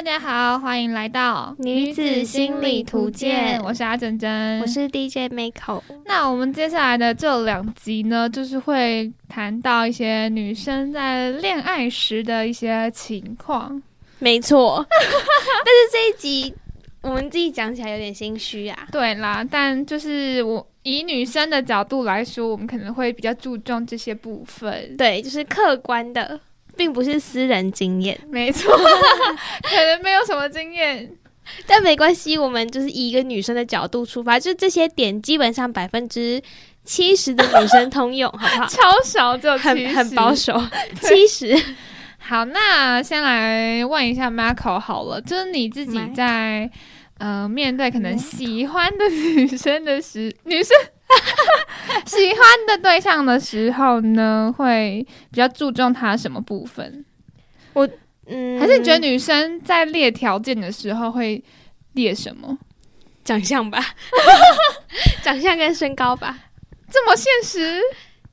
大家好，欢迎来到女子心理图鉴我是阿珍珍，我是 DJ Miko。那我们接下来的这两集呢，就是会谈到一些女生在恋爱时的一些情况。没错，但是这一集我们自己讲起来有点心虚啊。对啦，但就是我以女生的角度来说，我们可能会比较注重这些部分。对，就是客观的，并不是私人经验。没错，可能没有什么经验，但没关系，我们就是以一个女生的角度出发，就这些点基本上百分之七十的女生通用，好不好？超少就很很保守，七十。好，那先来问一下 Marco 好了，就是你自己在呃面对可能喜欢的女生的时，女生 喜欢的对象的时候呢，会比较注重他什么部分？我嗯，还是你觉得女生在列条件的时候会列什么？长相吧，长相跟身高吧，这么现实？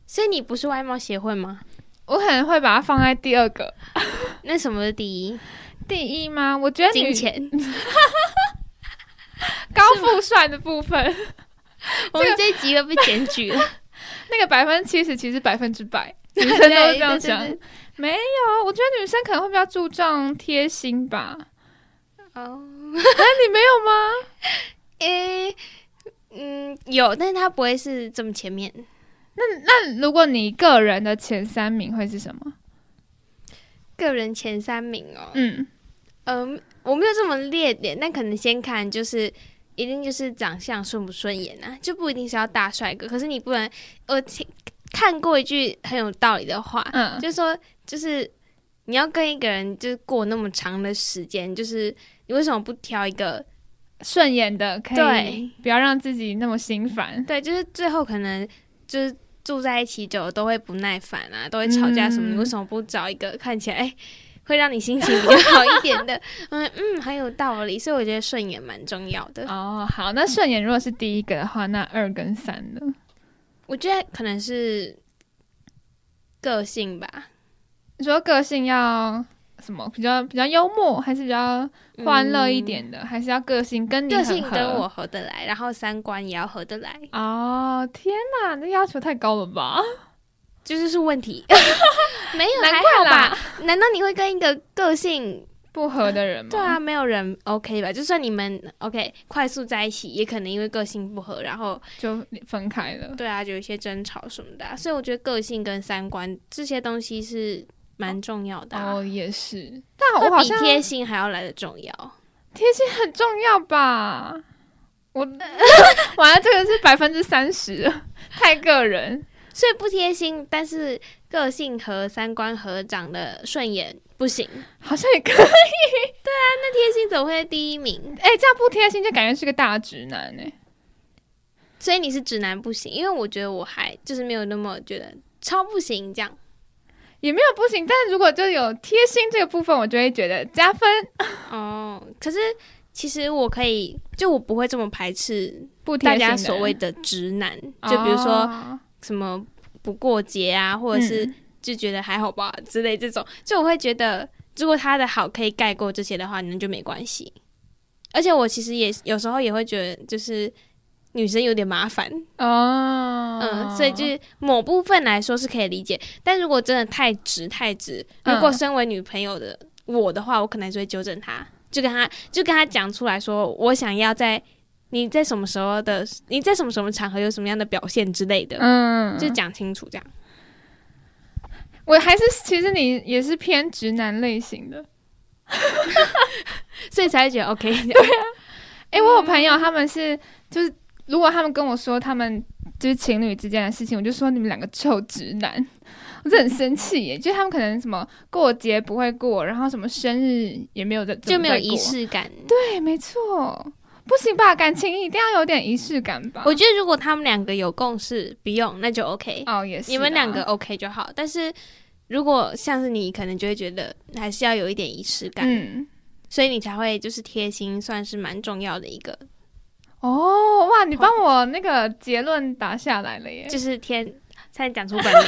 所以你不是外貌协会吗？我可能会把它放在第二个。那什么是第一？第一吗？我觉得金钱，高富帅的部分。我们这一集又被检举了。那个百分之七十其实百分之百，女生都是这样想。没有，我觉得女生可能会比较注重贴心吧。哦，哎，你没有吗？诶，嗯，有，但是他不会是这么前面。那那如果你个人的前三名会是什么？个人前三名哦，嗯嗯，我没有这么列点，但可能先看就是一定就是长相顺不顺眼啊，就不一定是要大帅哥。可是你不能，我听看过一句很有道理的话，嗯，就说就是你要跟一个人就是过那么长的时间，就是你为什么不挑一个顺眼的？可以不要让自己那么心烦。对，就是最后可能就是。住在一起久了都会不耐烦啊，都会吵架什么？你为什么不找一个看起来会让你心情比较好一点的？嗯嗯，很有道理。所以我觉得顺眼蛮重要的。哦，好，那顺眼如果是第一个的话，那二跟三呢？我觉得可能是个性吧。你说个性要？什么比较比较幽默，还是比较欢乐一点的？还是要个性跟你个性跟我合得来，然后三观也要合得来。哦，天哪，这要求太高了吧？就是是问题，没有难怪吧。难道你会跟一个个性不合的人吗？对啊，没有人 OK 吧？就算你们 OK 快速在一起，也可能因为个性不合，然后就分开了。对啊，就有一些争吵什么的。所以我觉得个性跟三观这些东西是。蛮重要的哦，也是，但我好像比贴心还要来的重要。贴心很重要吧？我 完了，这个是百分之三十，太个人，所以不贴心，但是个性和三观合，长得顺眼不行，好像也可以。对啊，那贴心怎么会第一名？哎，这样不贴心就感觉是个大直男哎。所以你是直男不行，因为我觉得我还就是没有那么觉得超不行这样。也没有不行，但是如果就有贴心这个部分，我就会觉得加分哦。可是其实我可以，就我不会这么排斥不大家所谓的直男，就比如说什么不过节啊，或者是就觉得还好吧之类这种，就我会觉得如果他的好可以盖过这些的话，那就没关系。而且我其实也有时候也会觉得，就是。女生有点麻烦哦，嗯，所以就是某部分来说是可以理解，但如果真的太直太直，如果身为女朋友的我的话，我可能就会纠正他，就跟他就跟他讲出来说，我想要在你在什么时候的你在什么什么场合有什么样的表现之类的，嗯，就讲清楚这样。我还是其实你也是偏直男类型的，所以才会觉得 OK。对啊，哎，我有朋友他们是就是。如果他们跟我说他们就是情侣之间的事情，我就说你们两个臭直男，我就很生气耶。就他们可能什么过节不会过，然后什么生日也没有的，就没有仪式感。对，没错，不行吧？感情一定要有点仪式感吧？我觉得如果他们两个有共识，不用那就 OK 哦，也是你们两个 OK 就好。但是如果像是你，可能就会觉得还是要有一点仪式感，嗯，所以你才会就是贴心，算是蛮重要的一个。哦哇！你帮我那个结论打下来了耶，就是天才讲出本名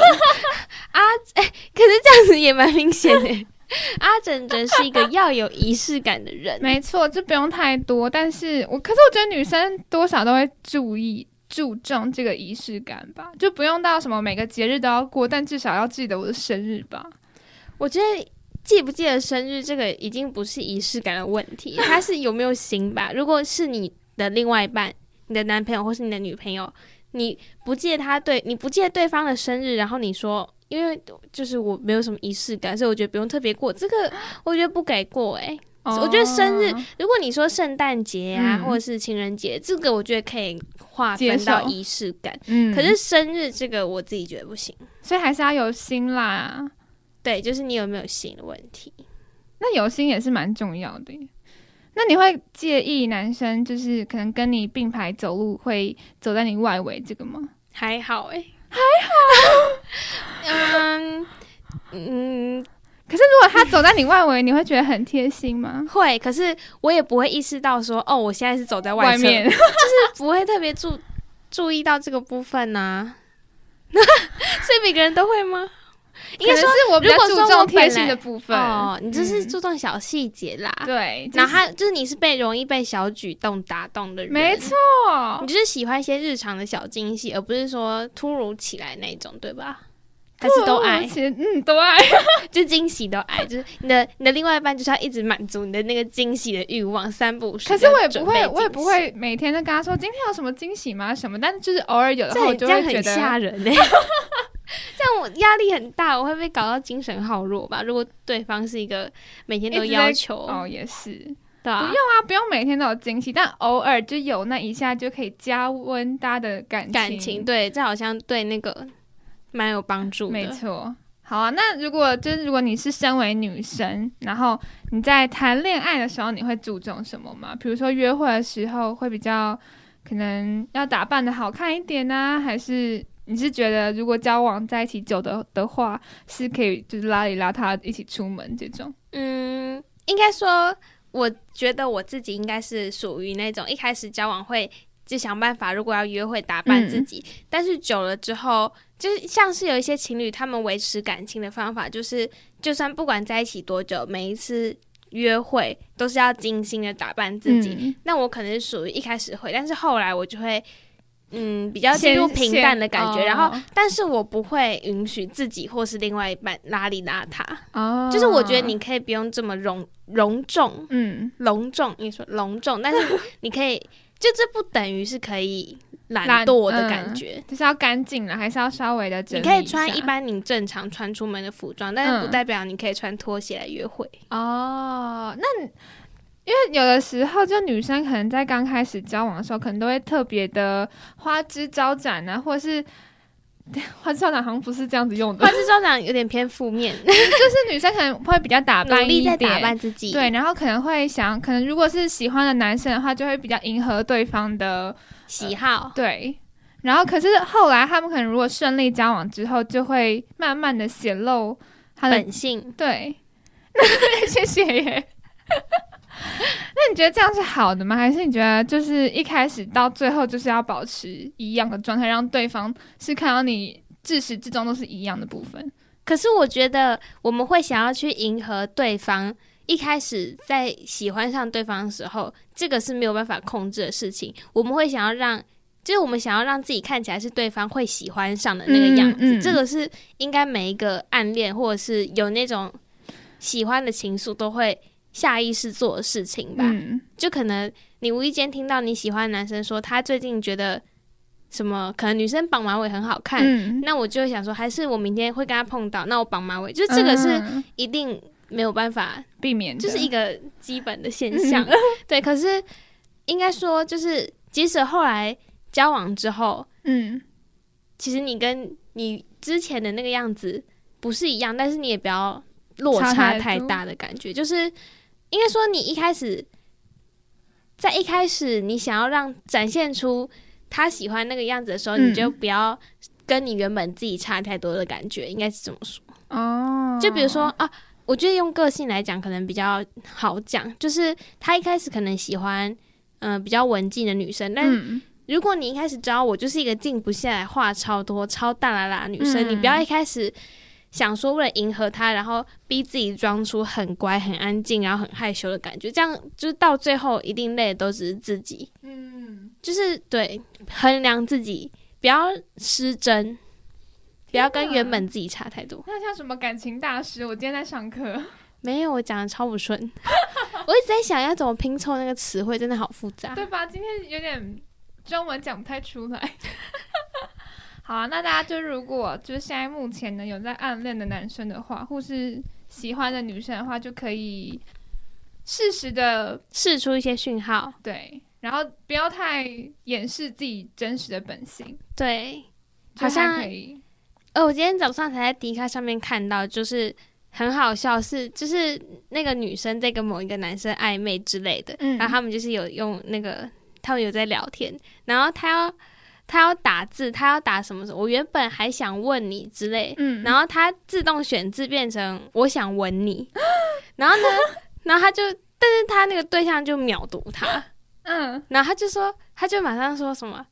啊！哎，可是这样子也蛮明显的。阿整整是一个要有仪式感的人，没错，就不用太多。但是我可是我觉得女生多少都会注意注重这个仪式感吧，就不用到什么每个节日都要过，但至少要记得我的生日吧。我觉得记不记得生日这个已经不是仪式感的问题，它是有没有心吧。如果是你的另外一半，你的男朋友或是你的女朋友，你不记得他对你不记得对方的生日，然后你说。因为就是我没有什么仪式感，所以我觉得不用特别过。这个 我觉得不给过哎，我觉得生日，如果你说圣诞节啊，或者是情人节，这个我觉得可以划分到仪式感。嗯，可是生日这个我自己觉得不行，所以还是要有心啦。对，就是你有没有心的问题。那有心也是蛮重要的。那你会介意男生就是可能跟你并排走路会走在你外围这个吗？还好哎。还好，嗯嗯，可是如果他走在你外围，你会觉得很贴心吗？会，可是我也不会意识到说，哦，我现在是走在外面，就是不会特别注注意到这个部分呐。所以每个人都会吗？应该说，我比较注重贴心的部分哦。你就是注重小细节啦。对，然后就是你是被容易被小举动打动的人，没错。你就是喜欢一些日常的小惊喜，而不是说突如其来那种，对吧？还是都爱？嗯，都爱，就惊喜都爱。就是你的你的另外一半就是要一直满足你的那个惊喜的欲望，三不五时。可是我也不会，我也不会每天都跟他说今天有什么惊喜吗？什么？但是就是偶尔有的话，我就会觉得吓人嘞。这样我压力很大，我会被搞到精神耗弱吧？如果对方是一个每天都要求，哦，也是，对啊，不用啊，不用每天都有惊喜，但偶尔就有那一下就可以加温大家的感感情。对，这好像对那个蛮有帮助。没错，好啊。那如果就是如果你是身为女生，然后你在谈恋爱的时候，你会注重什么吗？比如说约会的时候会比较可能要打扮的好看一点呢，还是？你是觉得如果交往在一起久的的话，是可以就是拉里拉他一起出门这种？嗯，应该说，我觉得我自己应该是属于那种一开始交往会就想办法，如果要约会打扮自己，但是久了之后，就是像是有一些情侣他们维持感情的方法，就是就算不管在一起多久，每一次约会都是要精心的打扮自己。那我可能是属于一开始会，但是后来我就会。嗯，比较进入平淡的感觉，然后，但是我不会允许自己或是另外一半邋里邋遢。哦，就是我觉得你可以不用这么隆隆重，嗯，隆重，你说隆重，但是 你可以，就这不等于是可以懒惰的感觉，就是要干净了，还是要稍微的整理。你可以穿一般你正常穿出门的服装，但是不代表你可以穿拖鞋来约会。哦，那。因为有的时候，就女生可能在刚开始交往的时候，可能都会特别的花枝招展啊，或者是 花枝招展好像不是这样子用的，花枝招展有点偏负面，就是女生可能会比较打扮，努力在打扮自己，对，然后可能会想，可能如果是喜欢的男生的话，就会比较迎合对方的喜好，对，然后可是后来他们可能如果顺利交往之后，就会慢慢的显露他的本性，对，谢谢耶。那你觉得这样是好的吗？还是你觉得就是一开始到最后就是要保持一样的状态，让对方是看到你自始至终都是一样的部分？可是我觉得我们会想要去迎合对方，一开始在喜欢上对方的时候，这个是没有办法控制的事情。我们会想要让，就是我们想要让自己看起来是对方会喜欢上的那个样子。这个是应该每一个暗恋或者是有那种喜欢的情愫都会。下意识做的事情吧，就可能你无意间听到你喜欢的男生说他最近觉得什么，可能女生绑马尾很好看，那我就会想说，还是我明天会跟他碰到，那我绑马尾，就这个是一定没有办法避免，就是一个基本的现象。对，可是应该说，就是即使后来交往之后，嗯，其实你跟你之前的那个样子不是一样，但是你也不要落差太大的感觉，就是。应该说，你一开始在一开始，你想要让展现出他喜欢那个样子的时候，你就不要跟你原本自己差太多的感觉，应该是这么说哦。就比如说啊，我觉得用个性来讲可能比较好讲，就是他一开始可能喜欢嗯比较文静的女生，但如果你一开始知道我就是一个静不下来、话超多、超大啦啦女生，你不要一开始想说为了迎合他，然后逼自己装出很乖、很安静，然后很害羞的感觉，这样就是到最后一定累的都只是自己。嗯，就是对衡量自己，不要失真，不要跟原本自己差太多。那像什么感情大师？我今天在上课，没有，我讲的超不顺。我一直在想要怎么拼凑那个词汇，真的好复杂，对吧？今天有点中文讲不太出来。好啊，那大家就如果就是现在目前呢有在暗恋的男生的话，或是喜欢的女生的话，就可以适时的试出一些讯号，对，然后不要太掩饰自己真实的本性，对，好像可以。呃，我今天早上才在迪卡上面看到，就是很好笑，是就是那个女生在跟某一个男生暧昧之类的，嗯然后他们就是有用那个，他们有在聊天，然后他要。他要打字，他要打什么什么？我原本还想问你之类，嗯，然后他自动选字变成我想吻你，然后呢，然后他就，但是他那个对象就秒读他，嗯，然后他就说，他就马上说什么。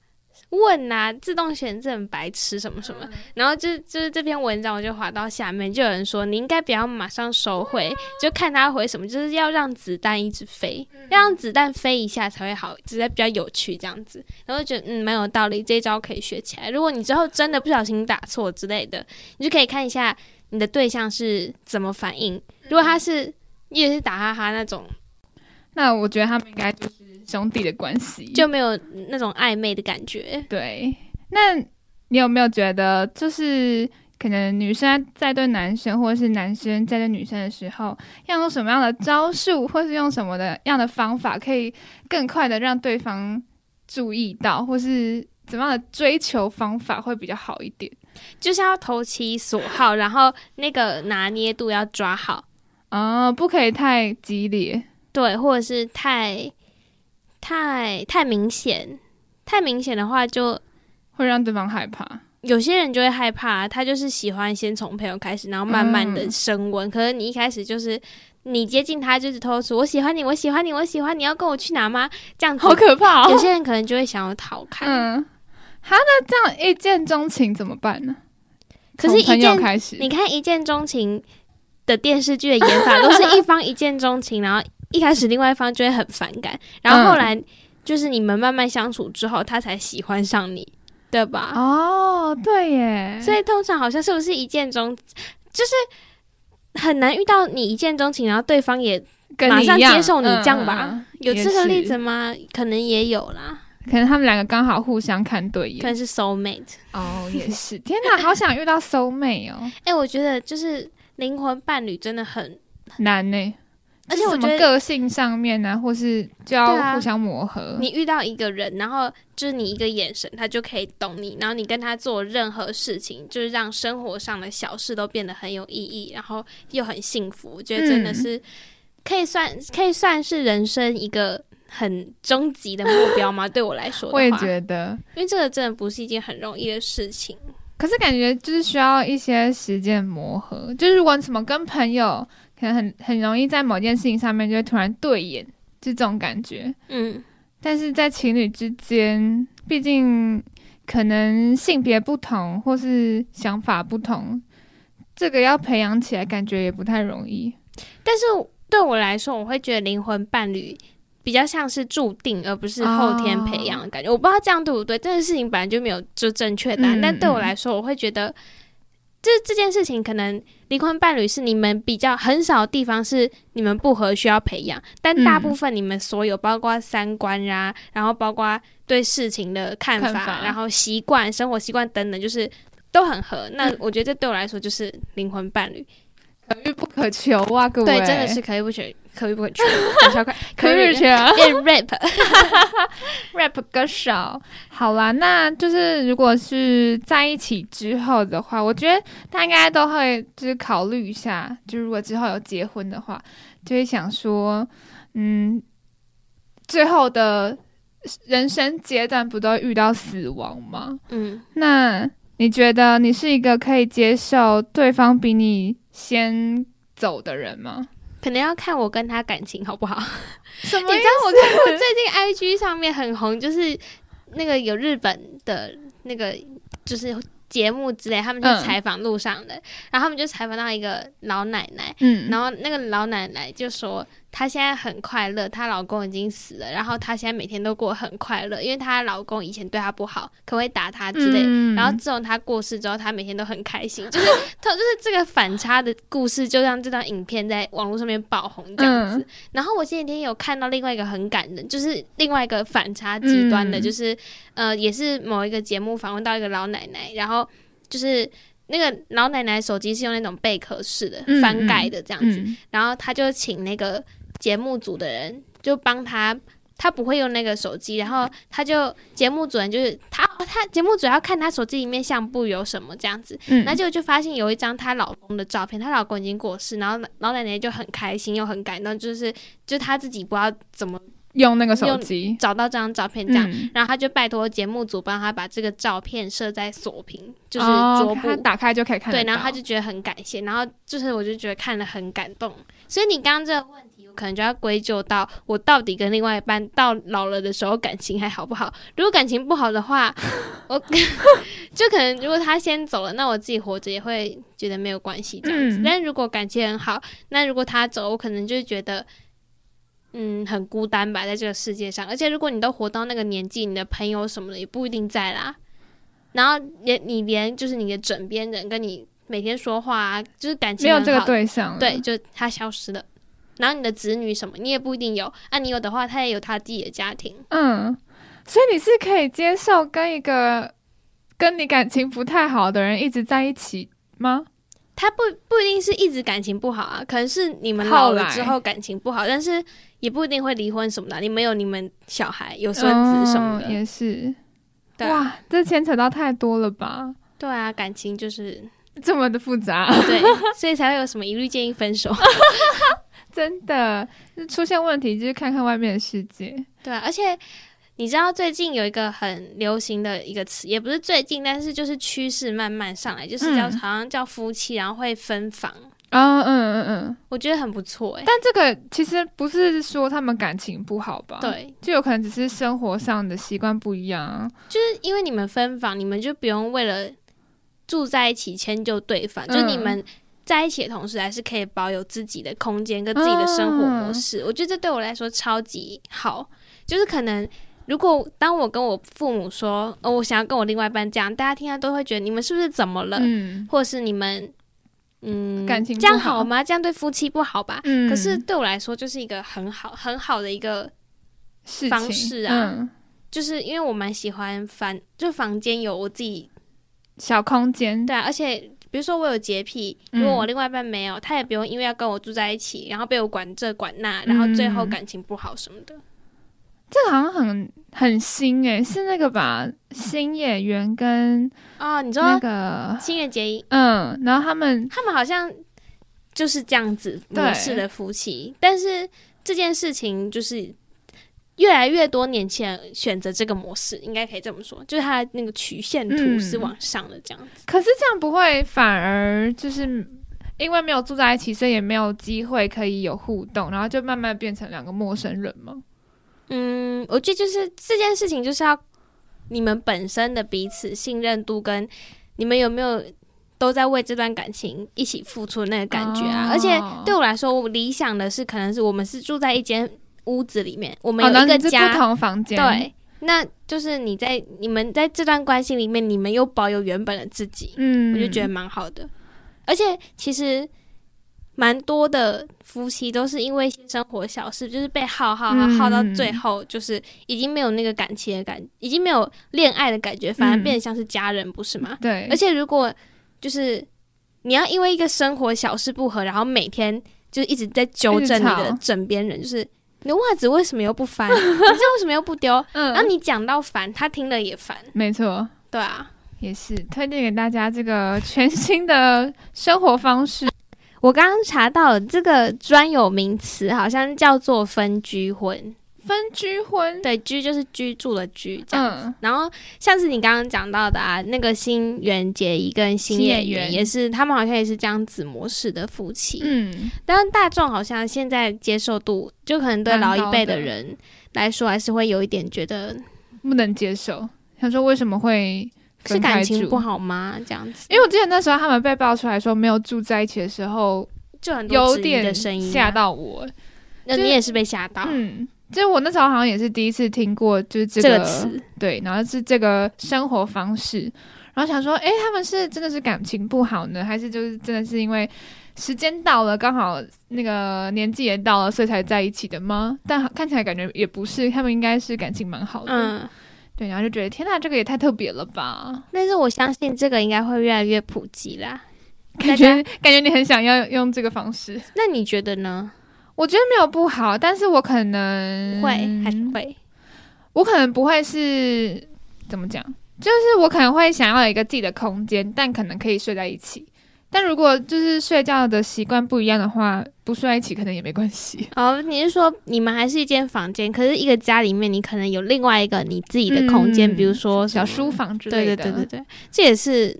问啊，自动选字很白痴什么什么，然后就就是这篇文章我就滑到下面，就有人说你应该不要马上收回，就看他回什么，就是要让子弹一直飞，要让子弹飞一下才会好，只是比较有趣这样子。然后觉得嗯蛮有道理，这一招可以学起来。如果你之后真的不小心打错之类的，你就可以看一下你的对象是怎么反应。如果他是也是打哈哈那种，那我觉得他们应该就是。兄弟的关系就没有那种暧昧的感觉。对，那你有没有觉得，就是可能女生在对男生，或者是男生在对女生的时候，要用什么样的招数，或是用什么的样的方法，可以更快的让对方注意到，或是怎么样的追求方法会比较好一点？就是要投其所好，然后那个拿捏度要抓好啊，不可以太激烈，对，或者是太。太太明显，太明显的话就会让对方害怕。有些人就会害怕，他就是喜欢先从朋友开始，然后慢慢的升温。可是你一开始就是你接近他，就是偷出“我喜欢你，我喜欢你，我喜欢你要跟我去哪吗？”这样好可怕。哦有些人可能就会想要逃开。嗯，好，那这样一见钟情怎么办呢？可是，一见开始，你看一见钟情的电视剧的演法，都是一方一见钟情，然后。一开始另外一方就会很反感，然后后来就是你们慢慢相处之后，他才喜欢上你，对吧？哦，对耶。所以通常好像是不是一见钟，就是很难遇到你一见钟情，然后对方也马上接受你这样吧？有这个例子吗？可能也有啦，可能他们两个刚好互相看对眼，可能是 soul mate。哦，也是。天哪，好想遇到 soul mate 哦！哎，我觉得就是灵魂伴侣真的很难呢。而且我觉得个性上面呢，或是就要互相磨合。你遇到一个人，然后就是你一个眼神，他就可以懂你。然后你跟他做任何事情，就是让生活上的小事都变得很有意义，然后又很幸福。我觉得真的是可以算可以算是人生一个很终极的目标吗？对我来说，我也觉得，因为这个真的不是一件很容易的事情。可是感觉就是需要一些时间磨合。就是如果什么跟朋友。可能很很容易在某件事情上面就会突然对眼，就这种感觉。嗯，但是在情侣之间，毕竟可能性别不同或是想法不同，这个要培养起来感觉也不太容易。但是对我来说，我会觉得灵魂伴侣比较像是注定，而不是后天培养的感觉。我不知道这样对不对，这件事情本来就没有就正确答案。但对我来说，我会觉得。这这件事情，可能离婚伴侣是你们比较很少地方是你们不合需要培养，但大部分你们所有包括三观啊，然后包括对事情的看法，然后习惯、生活习惯等等，就是都很合。那我觉得这对我来说就是灵魂伴侣。可遇不可求啊，各位！对，真的是可遇不可求，可遇不可求。可遇不可求，变 rap，rap 歌手。好啦，那就是如果是在一起之后的话，我觉得他应该都会就是考虑一下，就如果之后有结婚的话，就会想说，嗯，最后的人生阶段不都遇到死亡吗？嗯，那你觉得你是一个可以接受对方比你？先走的人吗？可能要看我跟他感情 好不好。什么？你知道我看过最近 IG 上面很红，就是那个有日本的那个，就是节目之类，他们去采访路上的，然后他们就采访到一个老奶奶，嗯，然后那个老奶奶就说。她现在很快乐，她老公已经死了，然后她现在每天都过很快乐，因为她老公以前对她不好，可会打她之类。然后自从她过世之后，她每天都很开心，就是她 就是这个反差的故事，就让这张影片在网络上面爆红这样子。然后我前几天有看到另外一个很感人，就是另外一个反差极端的，就是呃，也是某一个节目访问到一个老奶奶，然后就是那个老奶奶手机是用那种贝壳式的翻盖的这样子，然后她就请那个。节目组的人就帮他，他不会用那个手机，然后他就节目主人就是他，他节目组要看他手机里面相簿有什么这样子，嗯，那就就发现有一张她老公的照片，她老公已经过世，然后老奶奶就很开心又很感动，就是就她自己不知道怎么用那个手机找到这张照片这样，然后他就拜托节目组帮他把这个照片设在锁屏，就是桌布。打开就可以看，对，然后他就觉得很感谢，然后就是我就觉得看了很感动，所以你刚刚这个问题。可能就要归咎到我到底跟另外一半到老了的时候感情还好不好？如果感情不好的话，我 就可能如果他先走了，那我自己活着也会觉得没有关系这样子。但如果感情很好，那如果他走，我可能就觉得嗯很孤单吧，在这个世界上。而且如果你都活到那个年纪，你的朋友什么的也不一定在啦。然后连你连就是你的枕边人跟你每天说话啊，就是感情没有这个对象，对，就他消失了。然后你的子女什么，你也不一定有。啊，你有的话，他也有他自己的家庭。嗯，所以你是可以接受跟一个跟你感情不太好的人一直在一起吗？他不不一定是一直感情不好啊，可能是你们老了之后感情不好，但是也不一定会离婚什么的。你们有你们小孩，有孙子什么的，也是。哇，这牵扯到太多了吧？对啊，感情就是这么的复杂。对，所以才会有什么一律建议分手。真的，出现问题就是看看外面的世界。对，啊而且你知道最近有一个很流行的一个词，也不是最近，但是就是趋势慢慢上来，就是叫好像叫夫妻，然后会分房。啊，嗯嗯嗯，我觉得很不错哎。但这个其实不是说他们感情不好吧？对，就有可能只是生活上的习惯不一样。就是因为你们分房，你们就不用为了住在一起迁就对方，就你们。在一起的同时，还是可以保有自己的空间跟自己的生活模式。我觉得这对我来说超级好。就是可能，如果当我跟我父母说，哦，我想要跟我另外一半这样，大家听到都会觉得你们是不是怎么了？嗯，或者是你们，嗯，感情这样好吗？这样对夫妻不好吧？嗯。可是对我来说，就是一个很好很好的一个方式啊。就是因为我蛮喜欢房，就房间有我自己小空间。对啊，而且。比如说我有洁癖，如果我另外一半没有，他也不用因为要跟我住在一起，然后被我管这管那，然后最后感情不好什么的。这个好像很很新诶，是那个吧？新演员跟哦，你说那个新垣结衣，嗯，然后他们他们好像就是这样子模式的夫妻，但是这件事情就是。越来越多年轻人选择这个模式，应该可以这么说，就是它那个曲线图是往上的这样子。可是这样不会反而就是因为没有住在一起，所以也没有机会可以有互动，然后就慢慢变成两个陌生人吗？嗯，我觉得就是这件事情就是要你们本身的彼此信任度跟你们有没有都在为这段感情一起付出那个感觉啊。而且对我来说，我理想的是可能是我们是住在一间。屋子里面，我们有一个家，不同房间。对，那就是你在你们在这段关系里面，你们又保有原本的自己，嗯，我就觉得蛮好的。而且其实蛮多的夫妻都是因为生活小事，就是被耗耗耗耗到最后，就是已经没有那个感情的感，已经没有恋爱的感觉，反而变得像是家人，不是吗？对。而且如果就是你要因为一个生活小事不合，然后每天就一直在纠正你的枕边人，就是。你的袜子为什么又不翻？你这为什么又不丢？嗯，然后你讲到烦，他听了也烦。没错，对啊，也是推荐给大家这个全新的生活方式。我刚刚查到了这个专有名词，好像叫做分居婚。分居婚，对，居就是居住的居，这样子。然后像是你刚刚讲到的啊，那个新垣结衣跟新演员也是，他们好像也是这样子模式的夫妻。嗯，但是大众好像现在接受度，就可能对老一辈的人来说，还是会有一点觉得不能接受。他说为什么会是感情不好吗？这样子？因为我记得那时候他们被爆出来说没有住在一起的时候，就很多有点吓到我。那你也是被吓到？嗯，就是我那时候好像也是第一次听过，就是这个词，对，然后是这个生活方式，然后想说，哎，他们是真的是感情不好呢，还是就是真的是因为时间到了，刚好那个年纪也到了，所以才在一起的吗？但看起来感觉也不是，他们应该是感情蛮好的。嗯，对，然后就觉得天呐，这个也太特别了吧！但是我相信这个应该会越来越普及啦。感觉感觉你很想要用这个方式，那你觉得呢？我觉得没有不好，但是我可能会还是会，我可能不会是怎么讲，就是我可能会想要有一个自己的空间，但可能可以睡在一起。但如果就是睡觉的习惯不一样的话，不睡在一起可能也没关系。哦，你是说你们还是一间房间，可是一个家里面你可能有另外一个你自己的空间，比如说小书房之类的。对对对对对，这也是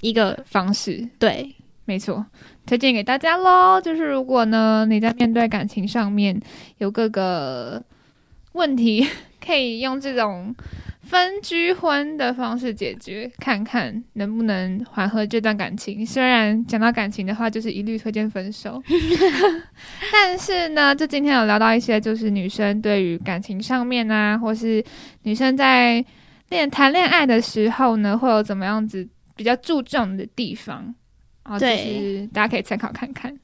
一个方式。对，没错。推荐给大家喽，就是如果呢你在面对感情上面有各个问题，可以用这种分居婚的方式解决，看看能不能缓和这段感情。虽然讲到感情的话，就是一律推荐分手，但是呢，就今天有聊到一些，就是女生对于感情上面啊，或是女生在恋谈恋爱的时候呢，会有怎么样子比较注重的地方。对，大家可以参考看看，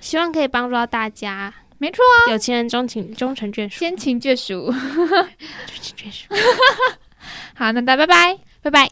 希望可以帮助到大家。没错，有情人终情 终成眷属，先情眷属，终成眷属。好，那大家拜拜，拜拜。